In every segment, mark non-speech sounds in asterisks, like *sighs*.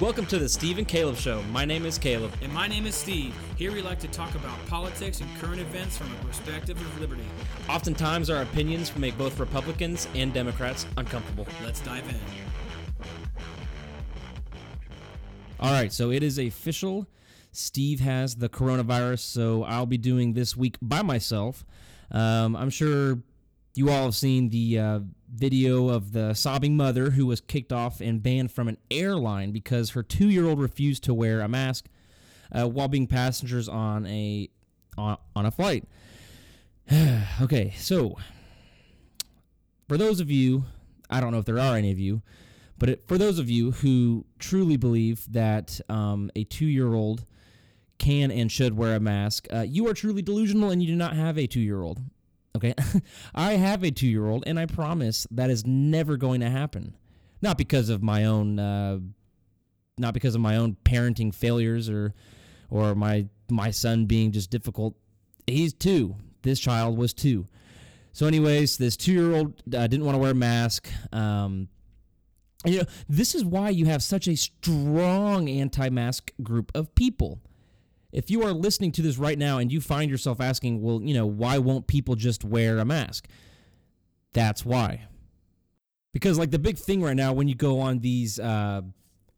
Welcome to the Steve and Caleb Show. My name is Caleb. And my name is Steve. Here we like to talk about politics and current events from a perspective of liberty. Oftentimes, our opinions make both Republicans and Democrats uncomfortable. Let's dive in. All right, so it is official. Steve has the coronavirus, so I'll be doing this week by myself. Um, I'm sure you all have seen the uh, video of the sobbing mother who was kicked off and banned from an airline because her two-year-old refused to wear a mask uh, while being passengers on a on, on a flight. *sighs* okay, so for those of you, I don't know if there are any of you, but it, for those of you who truly believe that um, a two-year-old can and should wear a mask, uh, you are truly delusional and you do not have a two-year-old. Okay. *laughs* I have a two year old, and I promise that is never going to happen. Not because of my own, uh, not because of my own parenting failures or, or my my son being just difficult. He's two. This child was two. So, anyways, this two year old uh, didn't want to wear a mask. Um, you know, this is why you have such a strong anti mask group of people if you are listening to this right now and you find yourself asking, well, you know, why won't people just wear a mask? That's why. Because like the big thing right now when you go on these uh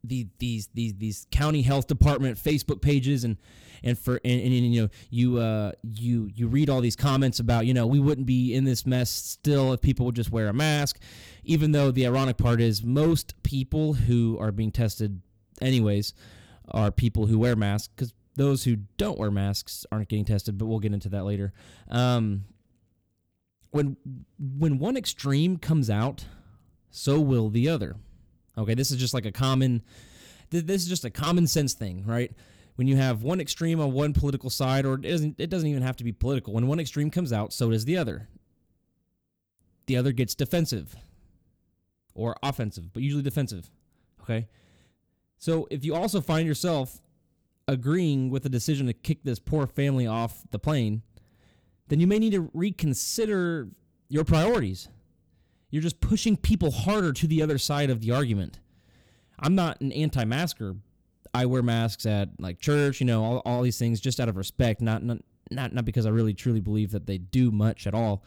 the, these these these county health department Facebook pages and and for and, and, you know you uh you you read all these comments about you know we wouldn't be in this mess still if people would just wear a mask even though the ironic part is most people who are being tested anyways are people who wear masks because those who don't wear masks aren't getting tested, but we'll get into that later. Um, when when one extreme comes out, so will the other. Okay, this is just like a common. This is just a common sense thing, right? When you have one extreme on one political side, or it doesn't, it doesn't even have to be political. When one extreme comes out, so does the other. The other gets defensive or offensive, but usually defensive. Okay. So if you also find yourself agreeing with the decision to kick this poor family off the plane, then you may need to reconsider your priorities. You're just pushing people harder to the other side of the argument. I'm not an anti-masker. I wear masks at like church, you know, all, all these things just out of respect, not, not not not because I really truly believe that they do much at all.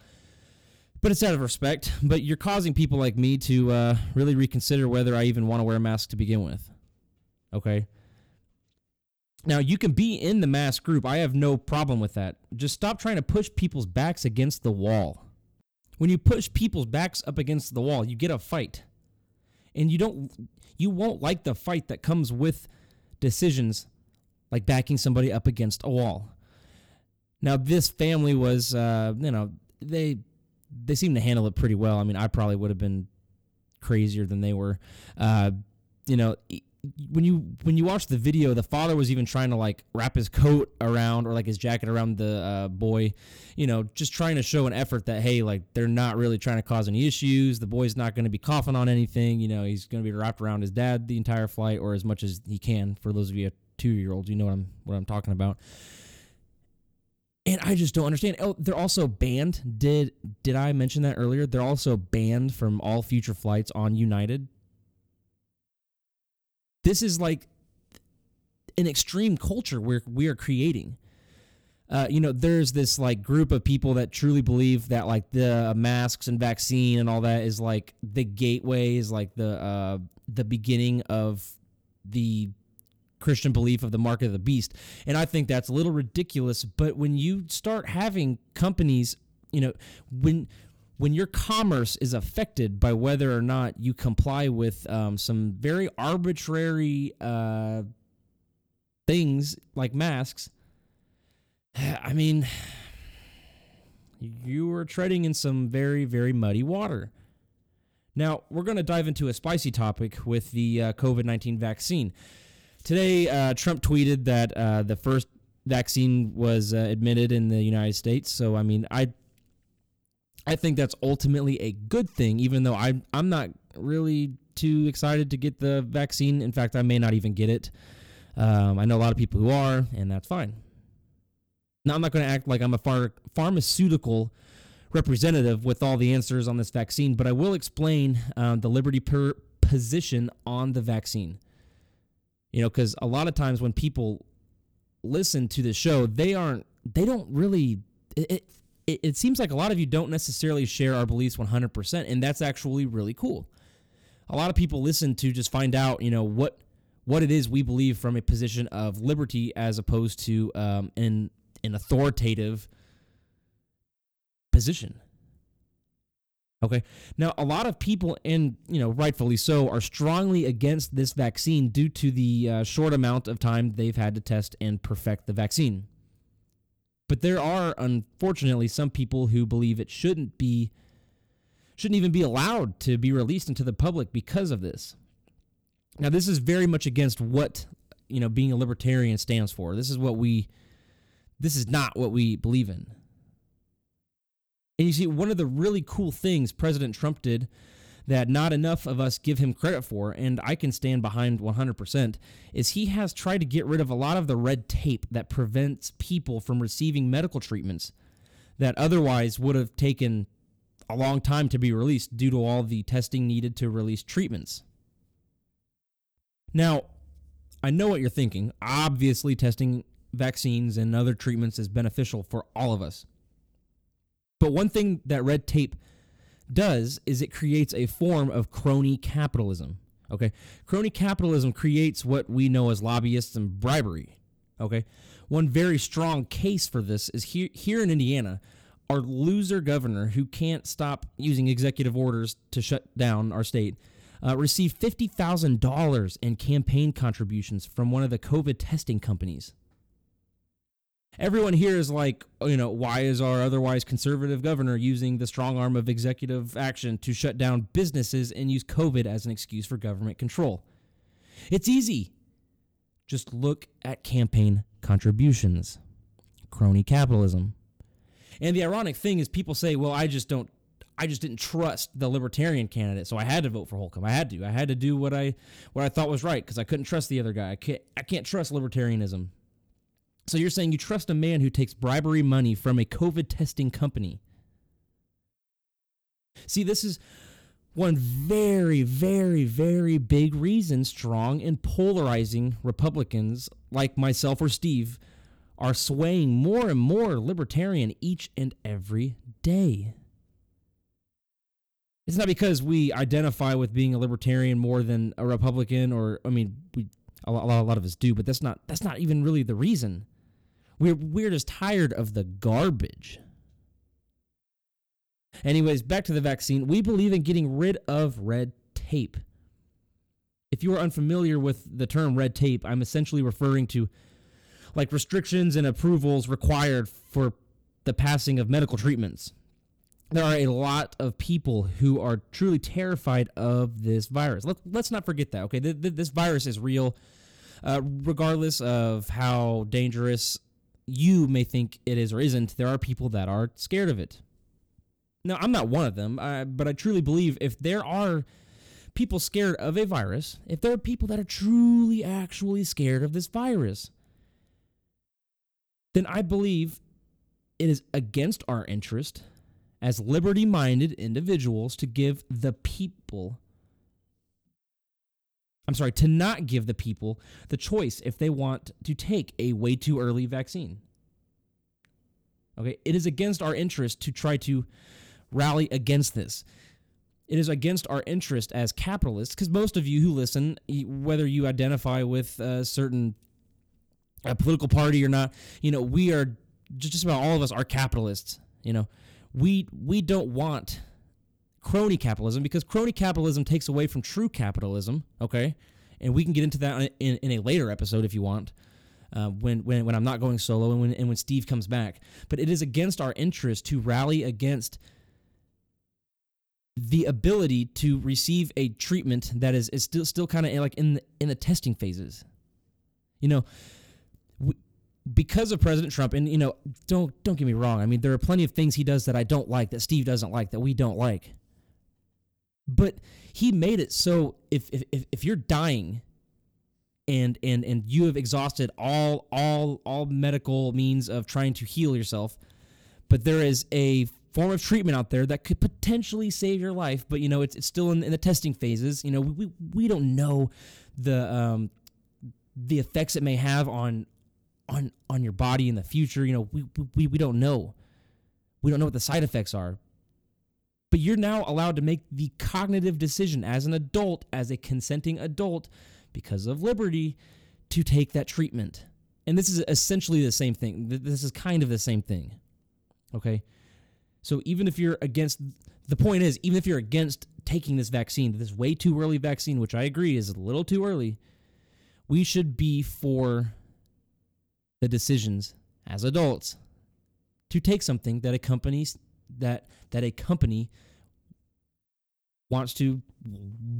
But it's out of respect. But you're causing people like me to uh, really reconsider whether I even want to wear a mask to begin with. Okay. Now, you can be in the mass group. I have no problem with that. Just stop trying to push people's backs against the wall. When you push people's backs up against the wall, you get a fight. And you don't you won't like the fight that comes with decisions like backing somebody up against a wall. Now, this family was uh, you know, they they seem to handle it pretty well. I mean, I probably would have been crazier than they were. Uh, you know, when you when you watch the video, the father was even trying to like wrap his coat around or like his jacket around the uh, boy, you know, just trying to show an effort that hey, like they're not really trying to cause any issues. The boy's not going to be coughing on anything. You know, he's going to be wrapped around his dad the entire flight or as much as he can. For those of you two year olds, you know what I'm what I'm talking about. And I just don't understand. Oh, they're also banned. Did did I mention that earlier? They're also banned from all future flights on United this is like an extreme culture we're we are creating. Uh, you know, there's this like group of people that truly believe that like the masks and vaccine and all that is like the gateway is like the uh, the beginning of the Christian belief of the mark of the beast. And I think that's a little ridiculous. But when you start having companies, you know, when when your commerce is affected by whether or not you comply with um, some very arbitrary uh, things like masks, *sighs* I mean, *sighs* you are treading in some very, very muddy water. Now, we're going to dive into a spicy topic with the uh, COVID 19 vaccine. Today, uh, Trump tweeted that uh, the first vaccine was uh, admitted in the United States. So, I mean, I I think that's ultimately a good thing, even though I, I'm not really too excited to get the vaccine. In fact, I may not even get it. Um, I know a lot of people who are, and that's fine. Now, I'm not going to act like I'm a phar- pharmaceutical representative with all the answers on this vaccine, but I will explain um, the Liberty per- position on the vaccine. You know, because a lot of times when people listen to the show, they aren't, they don't really, it, it, it seems like a lot of you don't necessarily share our beliefs 100%, and that's actually really cool. A lot of people listen to just find out, you know, what what it is we believe from a position of liberty as opposed to um, an an authoritative position. Okay. Now, a lot of people, and you know, rightfully so, are strongly against this vaccine due to the uh, short amount of time they've had to test and perfect the vaccine. But there are, unfortunately, some people who believe it shouldn't be, shouldn't even be allowed to be released into the public because of this. Now, this is very much against what you know being a libertarian stands for. This is what we, this is not what we believe in. And you see, one of the really cool things President Trump did that not enough of us give him credit for, and I can stand behind 100%, is he has tried to get rid of a lot of the red tape that prevents people from receiving medical treatments that otherwise would have taken a long time to be released due to all the testing needed to release treatments. Now, I know what you're thinking. Obviously, testing vaccines and other treatments is beneficial for all of us. But one thing that red tape does is it creates a form of crony capitalism. Okay. Crony capitalism creates what we know as lobbyists and bribery. Okay. One very strong case for this is here, here in Indiana, our loser governor who can't stop using executive orders to shut down our state uh, received $50,000 in campaign contributions from one of the COVID testing companies everyone here is like, oh, you know, why is our otherwise conservative governor using the strong arm of executive action to shut down businesses and use COVID as an excuse for government control? It's easy. Just look at campaign contributions, crony capitalism. And the ironic thing is, people say, well, I just don't. I just didn't trust the libertarian candidate, so I had to vote for Holcomb. I had to. I had to do what I what I thought was right because I couldn't trust the other guy. I can't. I can't trust libertarianism. So you're saying you trust a man who takes bribery money from a COVID testing company. See, this is one very, very, very big reason strong and polarizing Republicans like myself or Steve are swaying more and more libertarian each and every day. It's not because we identify with being a libertarian more than a Republican, or I mean, we a lot, a lot of us do, but that's not that's not even really the reason. We're, we're just tired of the garbage. Anyways, back to the vaccine. We believe in getting rid of red tape. If you are unfamiliar with the term red tape, I'm essentially referring to like restrictions and approvals required for the passing of medical treatments. There are a lot of people who are truly terrified of this virus. Let, us not forget that, okay? This virus is real, uh, regardless of how dangerous you may think it is or isn't, there are people that are scared of it. Now, I'm not one of them, but I truly believe if there are people scared of a virus, if there are people that are truly actually scared of this virus, then I believe it is against our interest as liberty minded individuals to give the people I'm sorry, to not give the people the choice if they want to take a way too early vaccine. Okay, it is against our interest to try to rally against this. It is against our interest as capitalists, because most of you who listen, whether you identify with a certain a political party or not, you know, we are just about all of us are capitalists. You know, we we don't want crony capitalism because crony capitalism takes away from true capitalism. Okay, and we can get into that in, in a later episode if you want. Uh, when, when when I'm not going solo and when and when Steve comes back, but it is against our interest to rally against the ability to receive a treatment that is, is still still kind of like in the, in the testing phases. You know, we, because of President Trump, and you know, don't don't get me wrong. I mean, there are plenty of things he does that I don't like, that Steve doesn't like, that we don't like. But he made it so if if if you're dying and and and you have exhausted all all all medical means of trying to heal yourself, but there is a form of treatment out there that could potentially save your life, but you know it's, it's still in, in the testing phases. You know we, we don't know the um, the effects it may have on on on your body in the future. You know, we we we don't know. We don't know what the side effects are. But you're now allowed to make the cognitive decision as an adult, as a consenting adult, because of liberty, to take that treatment. And this is essentially the same thing. This is kind of the same thing. Okay? So even if you're against, the point is, even if you're against taking this vaccine, this way too early vaccine, which I agree is a little too early, we should be for the decisions as adults to take something that a company that that a company wants to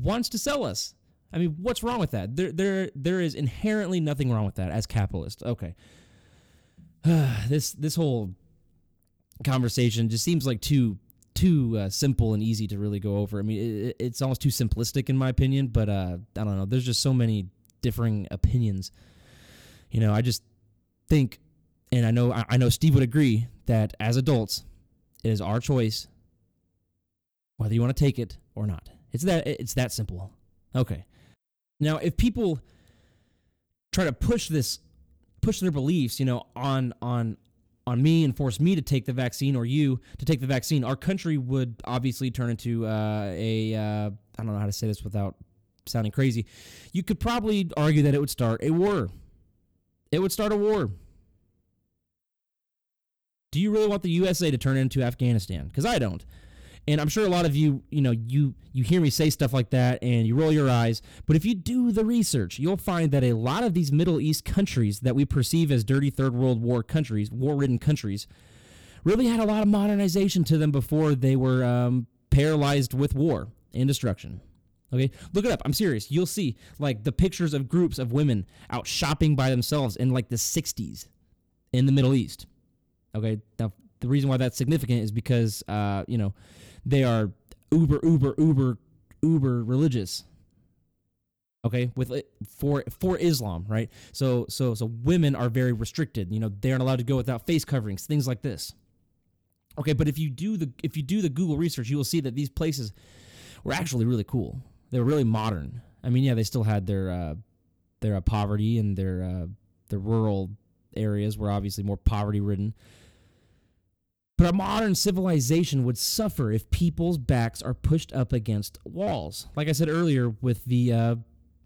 wants to sell us. I mean, what's wrong with that? There there there is inherently nothing wrong with that as capitalists. Okay. *sighs* this this whole conversation just seems like too too uh, simple and easy to really go over. I mean, it, it's almost too simplistic in my opinion, but uh, I don't know. There's just so many differing opinions. You know, I just think, and I know I know Steve would agree that as adults, it is our choice whether you want to take it or not. It's that it's that simple. Okay. Now, if people try to push this push their beliefs, you know, on on on me and force me to take the vaccine or you to take the vaccine, our country would obviously turn into uh, a uh, I don't know how to say this without sounding crazy. You could probably argue that it would start a war. It would start a war. Do you really want the USA to turn into Afghanistan? Because I don't. And I'm sure a lot of you, you know, you you hear me say stuff like that and you roll your eyes, but if you do the research, you'll find that a lot of these Middle East countries that we perceive as dirty third world war countries, war-ridden countries, really had a lot of modernization to them before they were um, paralyzed with war and destruction. Okay, look it up. I'm serious. You'll see like the pictures of groups of women out shopping by themselves in like the 60s in the Middle East. Okay, now the reason why that's significant is because uh, you know they are uber uber uber uber religious. Okay with for for islam right? So so so women are very restricted you know they aren't allowed to go without face coverings things like this. Okay but if you do the if you do the google research you will see that these places were actually really cool. They were really modern. I mean yeah they still had their uh their uh, poverty and their uh the rural areas were obviously more poverty ridden but a modern civilization would suffer if people's backs are pushed up against walls. Like I said earlier with the uh,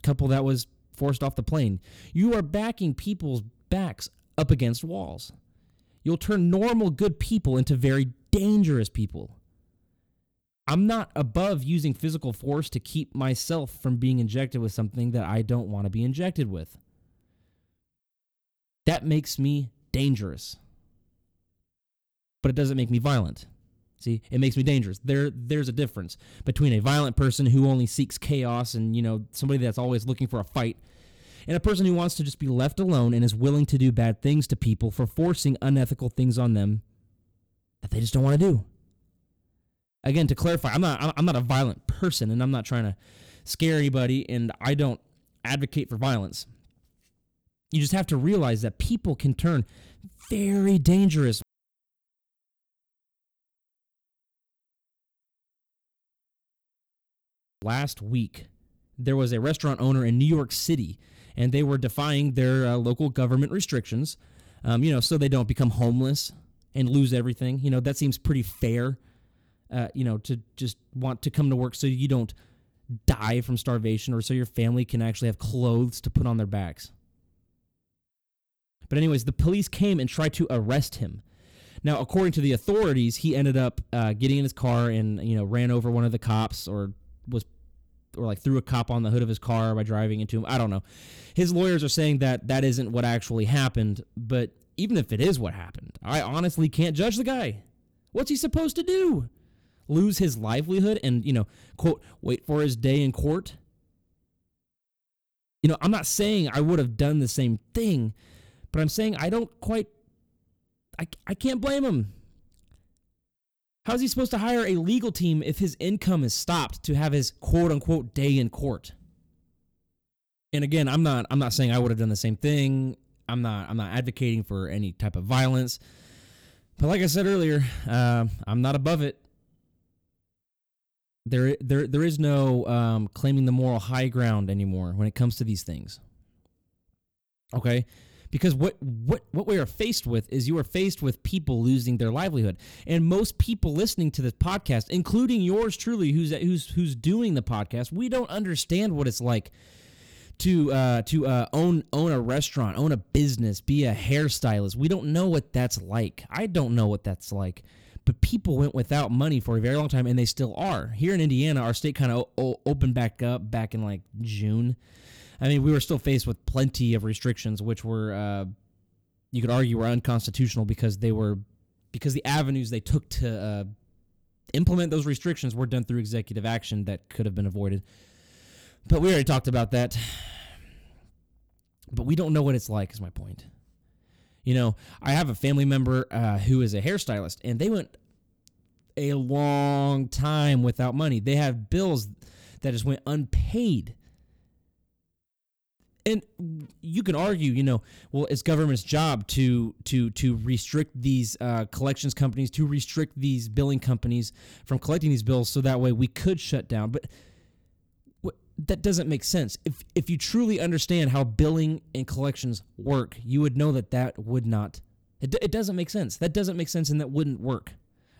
couple that was forced off the plane, you are backing people's backs up against walls. You'll turn normal, good people into very dangerous people. I'm not above using physical force to keep myself from being injected with something that I don't want to be injected with. That makes me dangerous but it doesn't make me violent. See, it makes me dangerous. There, there's a difference between a violent person who only seeks chaos and you know somebody that's always looking for a fight, and a person who wants to just be left alone and is willing to do bad things to people for forcing unethical things on them that they just don't want to do. Again, to clarify, I'm not, I'm not a violent person, and I'm not trying to scare anybody, and I don't advocate for violence. You just have to realize that people can turn very dangerous last week there was a restaurant owner in New York City, and they were defying their uh, local government restrictions, um, you know, so they don't become homeless and lose everything. You know, that seems pretty fair, uh, you know, to just want to come to work so you don't die from starvation or so your family can actually have clothes to put on their backs. But, anyways, the police came and tried to arrest him. Now, according to the authorities, he ended up uh, getting in his car and, you know, ran over one of the cops or was or like threw a cop on the hood of his car by driving into him. I don't know. His lawyers are saying that that isn't what actually happened, but even if it is what happened, I honestly can't judge the guy. What's he supposed to do? Lose his livelihood and, you know, quote, wait for his day in court? You know, I'm not saying I would have done the same thing, but I'm saying I don't quite I, I can't blame him. How's he supposed to hire a legal team if his income is stopped to have his quote unquote day in court? And again, I'm not I'm not saying I would have done the same thing. I'm not I'm not advocating for any type of violence. But like I said earlier, uh, I'm not above it. There, there, there is no um, claiming the moral high ground anymore when it comes to these things. Okay? Because what what what we are faced with is you are faced with people losing their livelihood. And most people listening to this podcast, including yours truly who's who's who's doing the podcast, we don't understand what it's like to uh, to uh, own own a restaurant, own a business, be a hairstylist. We don't know what that's like. I don't know what that's like. But people went without money for a very long time, and they still are. Here in Indiana, our state kind of o- opened back up back in like June. I mean, we were still faced with plenty of restrictions, which were uh, you could argue were unconstitutional because they were because the avenues they took to uh, implement those restrictions were done through executive action that could have been avoided. But we already talked about that. But we don't know what it's like, is my point. You know, I have a family member uh, who is a hairstylist, and they went a long time without money. They have bills that just went unpaid. And you can argue, you know, well, it's government's job to to to restrict these uh, collections companies, to restrict these billing companies from collecting these bills, so that way we could shut down. But that doesn't make sense. If if you truly understand how billing and collections work, you would know that that would not. It, it doesn't make sense. That doesn't make sense, and that wouldn't work.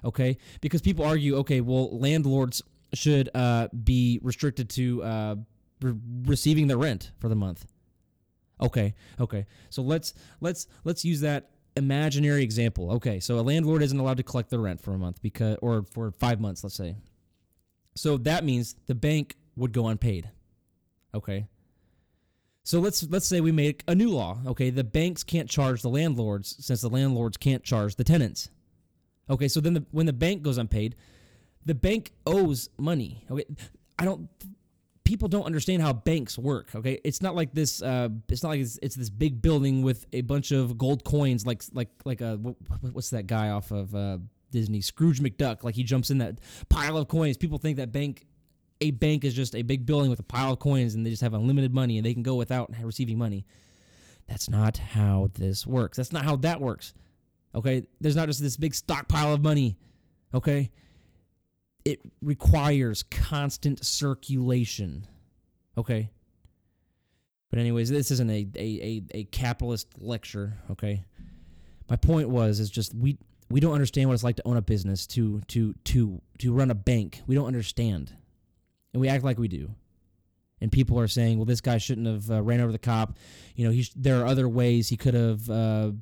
Okay, because people argue, okay, well, landlords should uh, be restricted to uh, re- receiving the rent for the month. Okay, okay. So let's let's let's use that imaginary example. Okay, so a landlord isn't allowed to collect the rent for a month because, or for five months, let's say. So that means the bank would go unpaid. Okay. So let's let's say we make a new law. Okay, the banks can't charge the landlords since the landlords can't charge the tenants. Okay, so then the, when the bank goes unpaid, the bank owes money. Okay, I don't. People don't understand how banks work. Okay, it's not like this. Uh, it's not like it's, it's this big building with a bunch of gold coins, like like like a what's that guy off of uh, Disney, Scrooge McDuck. Like he jumps in that pile of coins. People think that bank a bank is just a big building with a pile of coins and they just have unlimited money and they can go without receiving money. That's not how this works. That's not how that works. Okay? There's not just this big stockpile of money. Okay? It requires constant circulation. Okay? But anyways, this isn't a, a, a, a capitalist lecture, okay? My point was is just we we don't understand what it's like to own a business, to to to to run a bank. We don't understand and we act like we do. And people are saying, "Well, this guy shouldn't have uh, ran over the cop." You know, he sh- there are other ways he could have uh,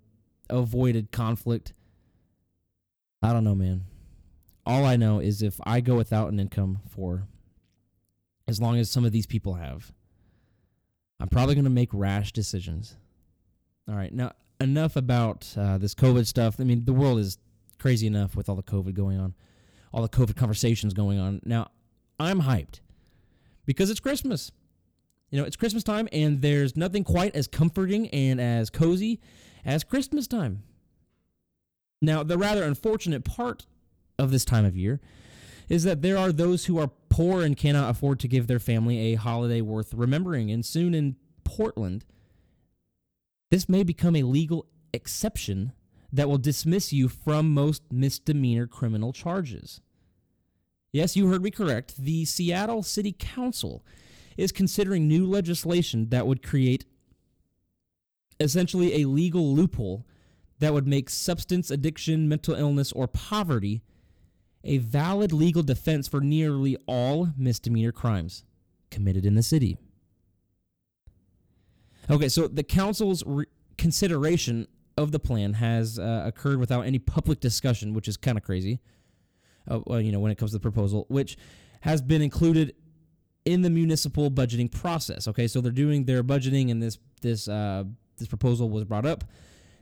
avoided conflict. I don't know, man. All I know is if I go without an income for as long as some of these people have, I'm probably going to make rash decisions. All right, now enough about uh, this COVID stuff. I mean, the world is crazy enough with all the COVID going on, all the COVID conversations going on. Now, I'm hyped because it's Christmas. You know, it's Christmas time, and there's nothing quite as comforting and as cozy as Christmas time. Now, the rather unfortunate part of this time of year is that there are those who are poor and cannot afford to give their family a holiday worth remembering. And soon in Portland, this may become a legal exception that will dismiss you from most misdemeanor criminal charges. Yes, you heard me correct. The Seattle City Council is considering new legislation that would create essentially a legal loophole that would make substance addiction, mental illness, or poverty a valid legal defense for nearly all misdemeanor crimes committed in the city. Okay, so the council's re- consideration of the plan has uh, occurred without any public discussion, which is kind of crazy uh, well, you know, when it comes to the proposal, which has been included in the municipal budgeting process. Okay, so they're doing their budgeting, and this this uh, this proposal was brought up.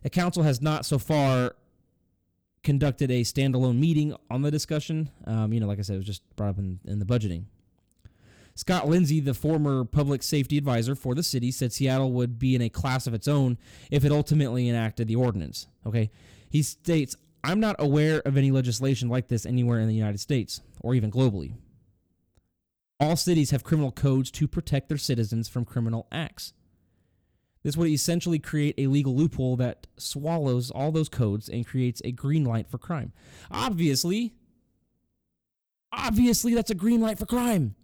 The council has not so far conducted a standalone meeting on the discussion. Um, you know, like I said, it was just brought up in, in the budgeting. Scott Lindsay, the former public safety advisor for the city, said Seattle would be in a class of its own if it ultimately enacted the ordinance. Okay. He states, I'm not aware of any legislation like this anywhere in the United States or even globally. All cities have criminal codes to protect their citizens from criminal acts. This would essentially create a legal loophole that swallows all those codes and creates a green light for crime. Obviously, obviously that's a green light for crime.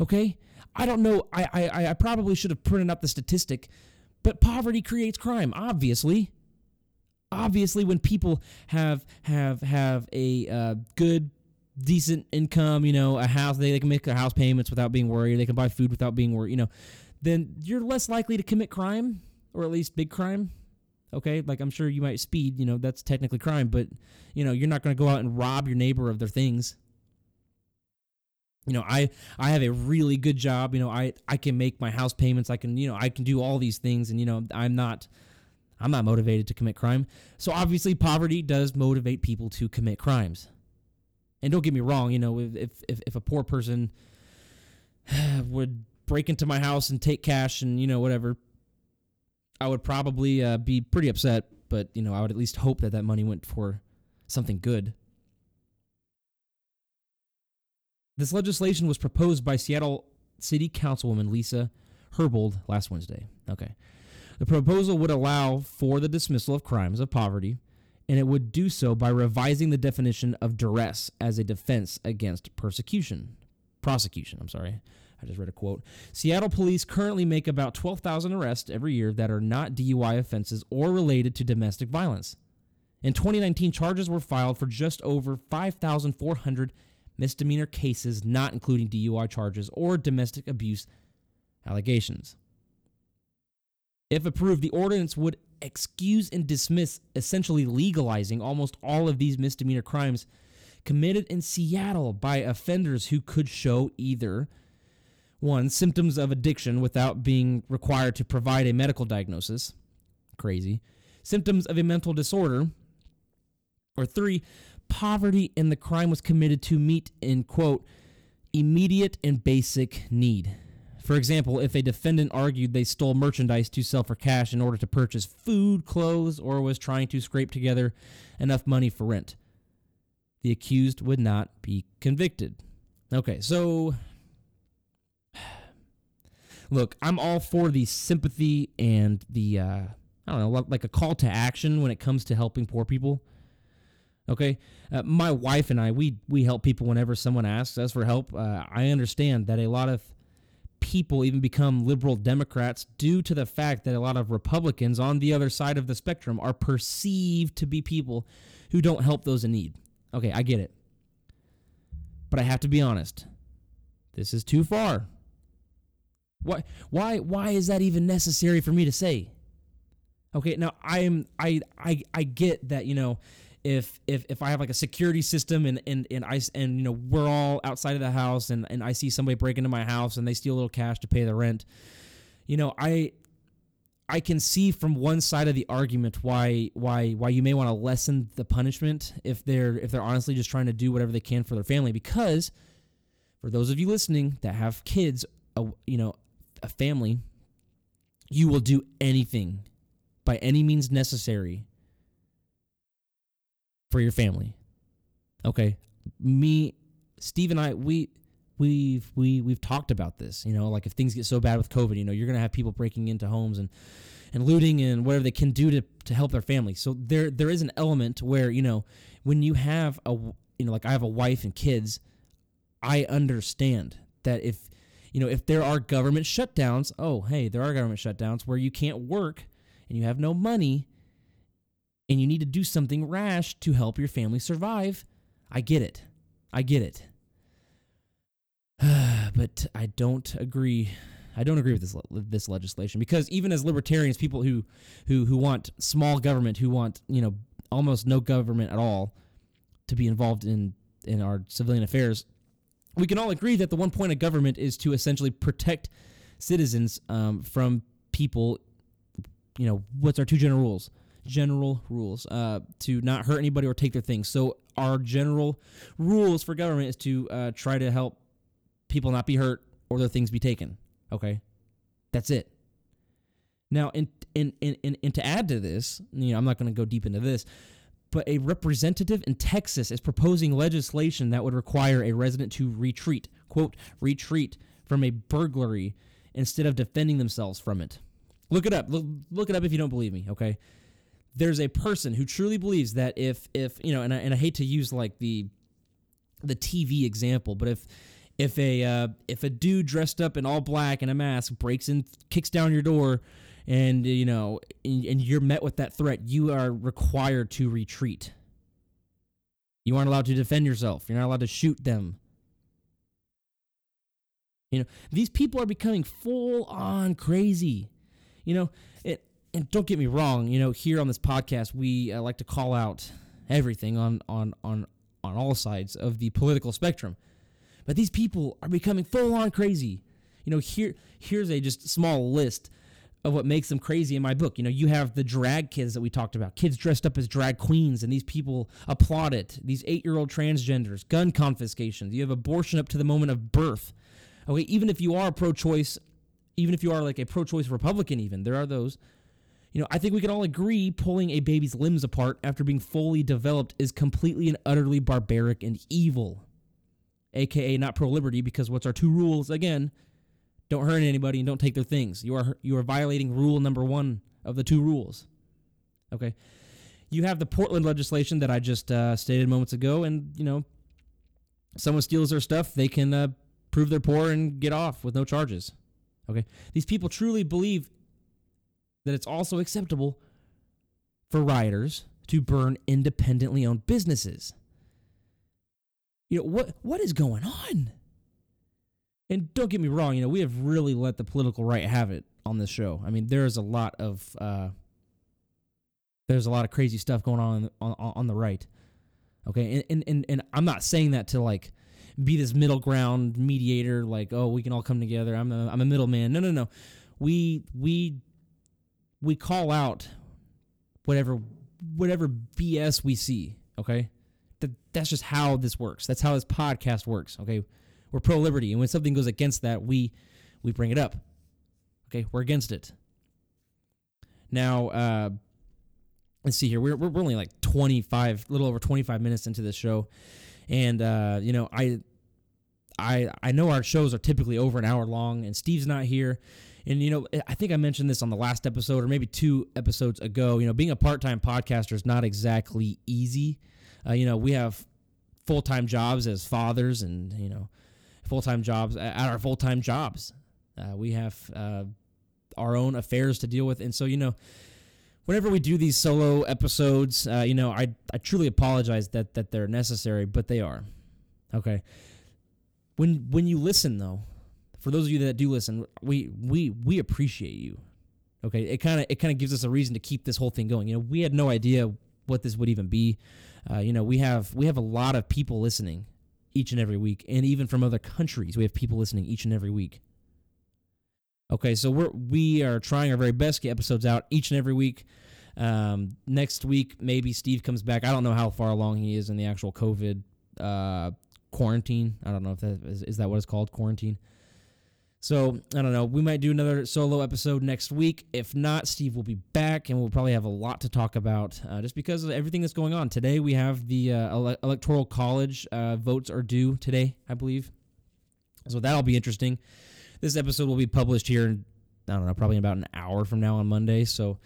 Okay? I don't know. I, I, I probably should have printed up the statistic, But poverty creates crime, obviously. Obviously, when people have have have a uh, good, decent income, you know, a house, they, they can make their house payments without being worried. They can buy food without being worried. You know, then you're less likely to commit crime, or at least big crime. Okay, like I'm sure you might speed. You know, that's technically crime, but you know, you're not going to go out and rob your neighbor of their things you know i i have a really good job you know i i can make my house payments i can you know i can do all these things and you know i'm not i'm not motivated to commit crime so obviously poverty does motivate people to commit crimes and don't get me wrong you know if if if a poor person *sighs* would break into my house and take cash and you know whatever i would probably uh, be pretty upset but you know i would at least hope that that money went for something good This legislation was proposed by Seattle City Councilwoman Lisa Herbold last Wednesday. Okay. The proposal would allow for the dismissal of crimes of poverty, and it would do so by revising the definition of duress as a defense against persecution. Prosecution, I'm sorry. I just read a quote. Seattle police currently make about 12,000 arrests every year that are not DUI offenses or related to domestic violence. In 2019, charges were filed for just over 5,400 misdemeanor cases not including DUI charges or domestic abuse allegations. If approved, the ordinance would excuse and dismiss, essentially legalizing almost all of these misdemeanor crimes committed in Seattle by offenders who could show either one, symptoms of addiction without being required to provide a medical diagnosis, crazy, symptoms of a mental disorder, or three, poverty and the crime was committed to meet in quote immediate and basic need. For example, if a defendant argued they stole merchandise to sell for cash in order to purchase food, clothes, or was trying to scrape together enough money for rent, the accused would not be convicted. Okay, so look, I'm all for the sympathy and the uh, I don't know, like a call to action when it comes to helping poor people. Okay, uh, my wife and I we we help people whenever someone asks us for help. Uh, I understand that a lot of people even become liberal Democrats due to the fact that a lot of Republicans on the other side of the spectrum are perceived to be people who don't help those in need. Okay, I get it. But I have to be honest. This is too far. Why why why is that even necessary for me to say? Okay, now I'm I I I get that, you know, if if if I have like a security system and and and I and you know we're all outside of the house and and I see somebody break into my house and they steal a little cash to pay the rent, you know I I can see from one side of the argument why why why you may want to lessen the punishment if they're if they're honestly just trying to do whatever they can for their family because for those of you listening that have kids you know a family you will do anything by any means necessary for your family. Okay. Me, Steve and I, we we've we we've talked about this. You know, like if things get so bad with COVID, you know, you're gonna have people breaking into homes and and looting and whatever they can do to to help their family. So there there is an element where you know when you have a you know like I have a wife and kids, I understand that if you know if there are government shutdowns, oh hey, there are government shutdowns where you can't work and you have no money and you need to do something rash to help your family survive. I get it. I get it. *sighs* but I don't agree. I don't agree with this this legislation because even as libertarians, people who who who want small government, who want you know almost no government at all, to be involved in in our civilian affairs, we can all agree that the one point of government is to essentially protect citizens um, from people. You know, what's our two general rules? general rules uh, to not hurt anybody or take their things. So our general rules for government is to uh, try to help people not be hurt or their things be taken. Okay, that's it. Now, in in, in, in to add to this, you know, I'm not going to go deep into this, but a representative in Texas is proposing legislation that would require a resident to retreat, quote, retreat from a burglary instead of defending themselves from it. Look it up. Look, look it up if you don't believe me, okay? there's a person who truly believes that if if you know and I, and I hate to use like the the TV example, but if if a uh, if a dude dressed up in all black and a mask breaks in, kicks down your door, and you know, and, and you're met with that threat, you are required to retreat. You aren't allowed to defend yourself. You're not allowed to shoot them. You know, these people are becoming full on crazy. You know, it, and don't get me wrong, you know, here on this podcast, we uh, like to call out everything on, on, on, on all sides of the political spectrum. But these people are becoming full on crazy. You know, here here's a just small list of what makes them crazy in my book. You know, you have the drag kids that we talked about, kids dressed up as drag queens, and these people applaud it. These eight year old transgenders, gun confiscations. You have abortion up to the moment of birth. Okay, even if you are pro choice, even if you are like a pro choice Republican, even, there are those. You know, I think we can all agree pulling a baby's limbs apart after being fully developed is completely and utterly barbaric and evil. AKA not pro liberty, because what's our two rules? Again, don't hurt anybody and don't take their things. You are you are violating rule number one of the two rules. Okay. You have the Portland legislation that I just uh, stated moments ago, and you know, someone steals their stuff, they can uh, prove they're poor and get off with no charges. Okay. These people truly believe that it's also acceptable for rioters to burn independently owned businesses. You know what what is going on? And don't get me wrong, you know, we have really let the political right have it on this show. I mean, there's a lot of uh, there's a lot of crazy stuff going on on, on the right. Okay, and, and and I'm not saying that to like be this middle ground mediator, like oh we can all come together. I'm a I'm a middleman. No, no, no. We we we call out whatever whatever BS we see. Okay, that that's just how this works. That's how this podcast works. Okay, we're pro liberty, and when something goes against that, we we bring it up. Okay, we're against it. Now, uh, let's see here. We're we're only like twenty five, little over twenty five minutes into this show, and uh, you know I. I, I know our shows are typically over an hour long, and Steve's not here. And you know, I think I mentioned this on the last episode, or maybe two episodes ago. You know, being a part-time podcaster is not exactly easy. Uh, you know, we have full-time jobs as fathers, and you know, full-time jobs at our full-time jobs. Uh, we have uh, our own affairs to deal with, and so you know, whenever we do these solo episodes, uh, you know, I I truly apologize that that they're necessary, but they are. Okay. When when you listen though, for those of you that do listen, we we we appreciate you. Okay, it kind of it kind of gives us a reason to keep this whole thing going. You know, we had no idea what this would even be. Uh, you know, we have we have a lot of people listening each and every week, and even from other countries, we have people listening each and every week. Okay, so we're we are trying our very best to get episodes out each and every week. Um, next week, maybe Steve comes back. I don't know how far along he is in the actual COVID uh, quarantine. I don't know if that is, is that what it's called, quarantine. So I don't know. We might do another solo episode next week. If not, Steve will be back, and we'll probably have a lot to talk about uh, just because of everything that's going on. Today we have the uh, ele- electoral college uh, votes are due today, I believe. So that'll be interesting. This episode will be published here in I don't know, probably about an hour from now on Monday. So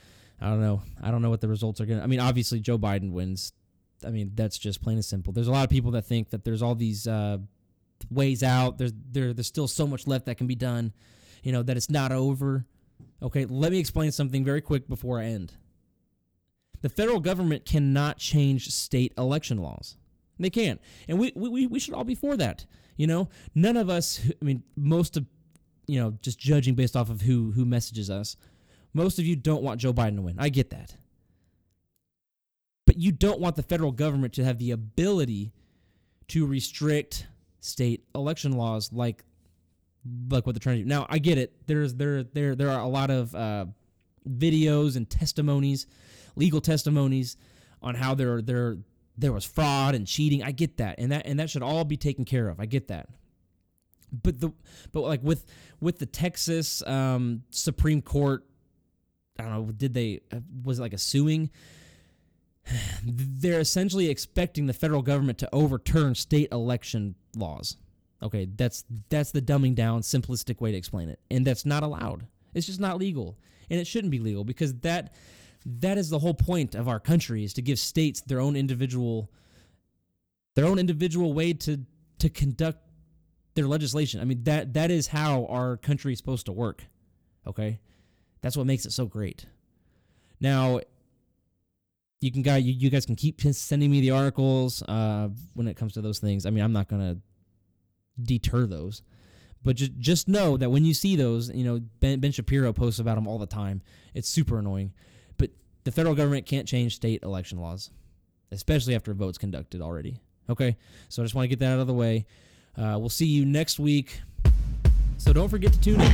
I don't know. I don't know what the results are going to. I mean, obviously Joe Biden wins. I mean, that's just plain and simple. There's a lot of people that think that there's all these uh, ways out. There's there there's still so much left that can be done. You know that it's not over. Okay, let me explain something very quick before I end. The federal government cannot change state election laws. They can't, and we we we should all be for that. You know, none of us. I mean, most of you know, just judging based off of who who messages us, most of you don't want Joe Biden to win. I get that. But you don't want the federal government to have the ability to restrict state election laws like like what they're trying to do. Now, I get it. There's there there there are a lot of uh, videos and testimonies, legal testimonies on how there there there was fraud and cheating. I get that, and that and that should all be taken care of. I get that. But the but like with with the Texas um, Supreme Court, I don't know. Did they uh, was it like a suing? *sighs* they're essentially expecting the federal government to overturn state election laws. Okay, that's that's the dumbing down simplistic way to explain it. And that's not allowed. It's just not legal. And it shouldn't be legal because that that is the whole point of our country is to give states their own individual their own individual way to to conduct their legislation. I mean that that is how our country is supposed to work. Okay? That's what makes it so great. Now, you can guys you, you guys can keep sending me the articles uh, when it comes to those things. I mean, I'm not gonna deter those, but just just know that when you see those, you know Ben, ben Shapiro posts about them all the time. It's super annoying, but the federal government can't change state election laws, especially after a vote's conducted already. Okay, so I just want to get that out of the way. Uh, we'll see you next week. So don't forget to tune in.